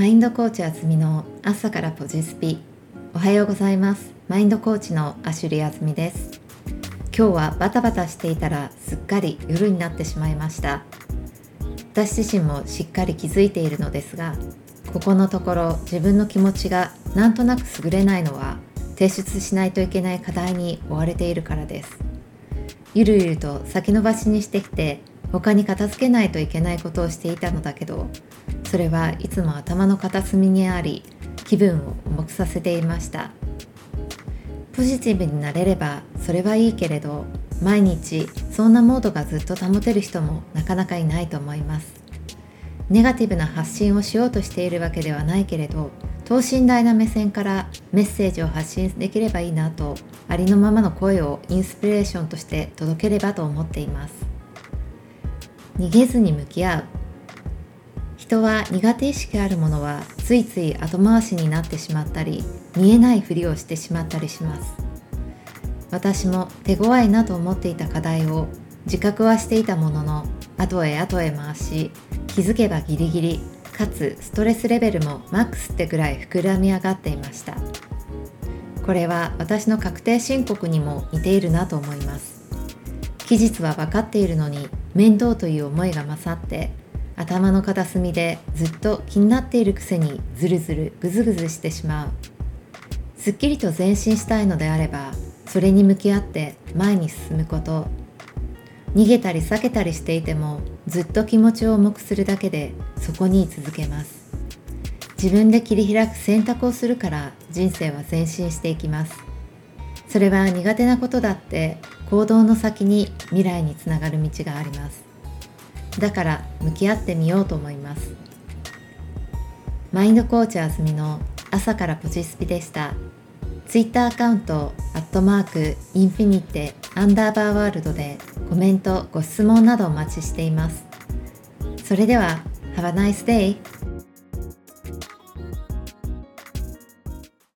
マインドコーチあずみの朝からポジスピ。おはようございます。マインドコーチのアシュリーあずみです。今日はバタバタしていたらすっかり夜になってしまいました。私自身もしっかり気づいているのですがここのところ自分の気持ちがなんとなく優れないのは提出しないといけない課題に追われているからです。ゆるゆると先延ばしにしてきて他に片付けないといけないことをしていたのだけどそれはいつも頭の片隅にあり気分を重くさせていました。ポジティブになれればそれはいいけれど毎日そんなモードがずっと保てる人もなかなかいないと思います。ネガティブな発信をしようとしているわけではないけれど等身大な目線からメッセージを発信できればいいなとありのままの声をインスピレーションとして届ければと思っています。逃げずに向き合う。人は苦手意識あるものはついつい後回しになってしまったり見えないふりをしてしまったりします。私も手強いなと思っていた課題を自覚はしていたものの後へ後へ回し気づけばギリギリかつストレスレベルもマックスってぐらい膨らみ上がっていました。これは私の確定申告にも似ているなと思います。期日は分かっているのに面倒という思いが勝って頭の片隅でずっと気になっているくせにずるずるぐずぐずしてしまう。すっきりと前進したいのであればそれに向き合って前に進むこと。逃げたり避けたりしていてもずっと気持ちを重くするだけでそこに続けます。自分で切り開く選択をするから人生は前進していきます。それは苦手なことだって行動の先に未来につながる道があります。だから向き合ってみようと思います。マインドコーチあずみの朝からポジスピでした。ツイッターアカウントアットマークインフィニテアンダーバーワールドでコメントご質問などお待ちしています。それでは Have a nice day!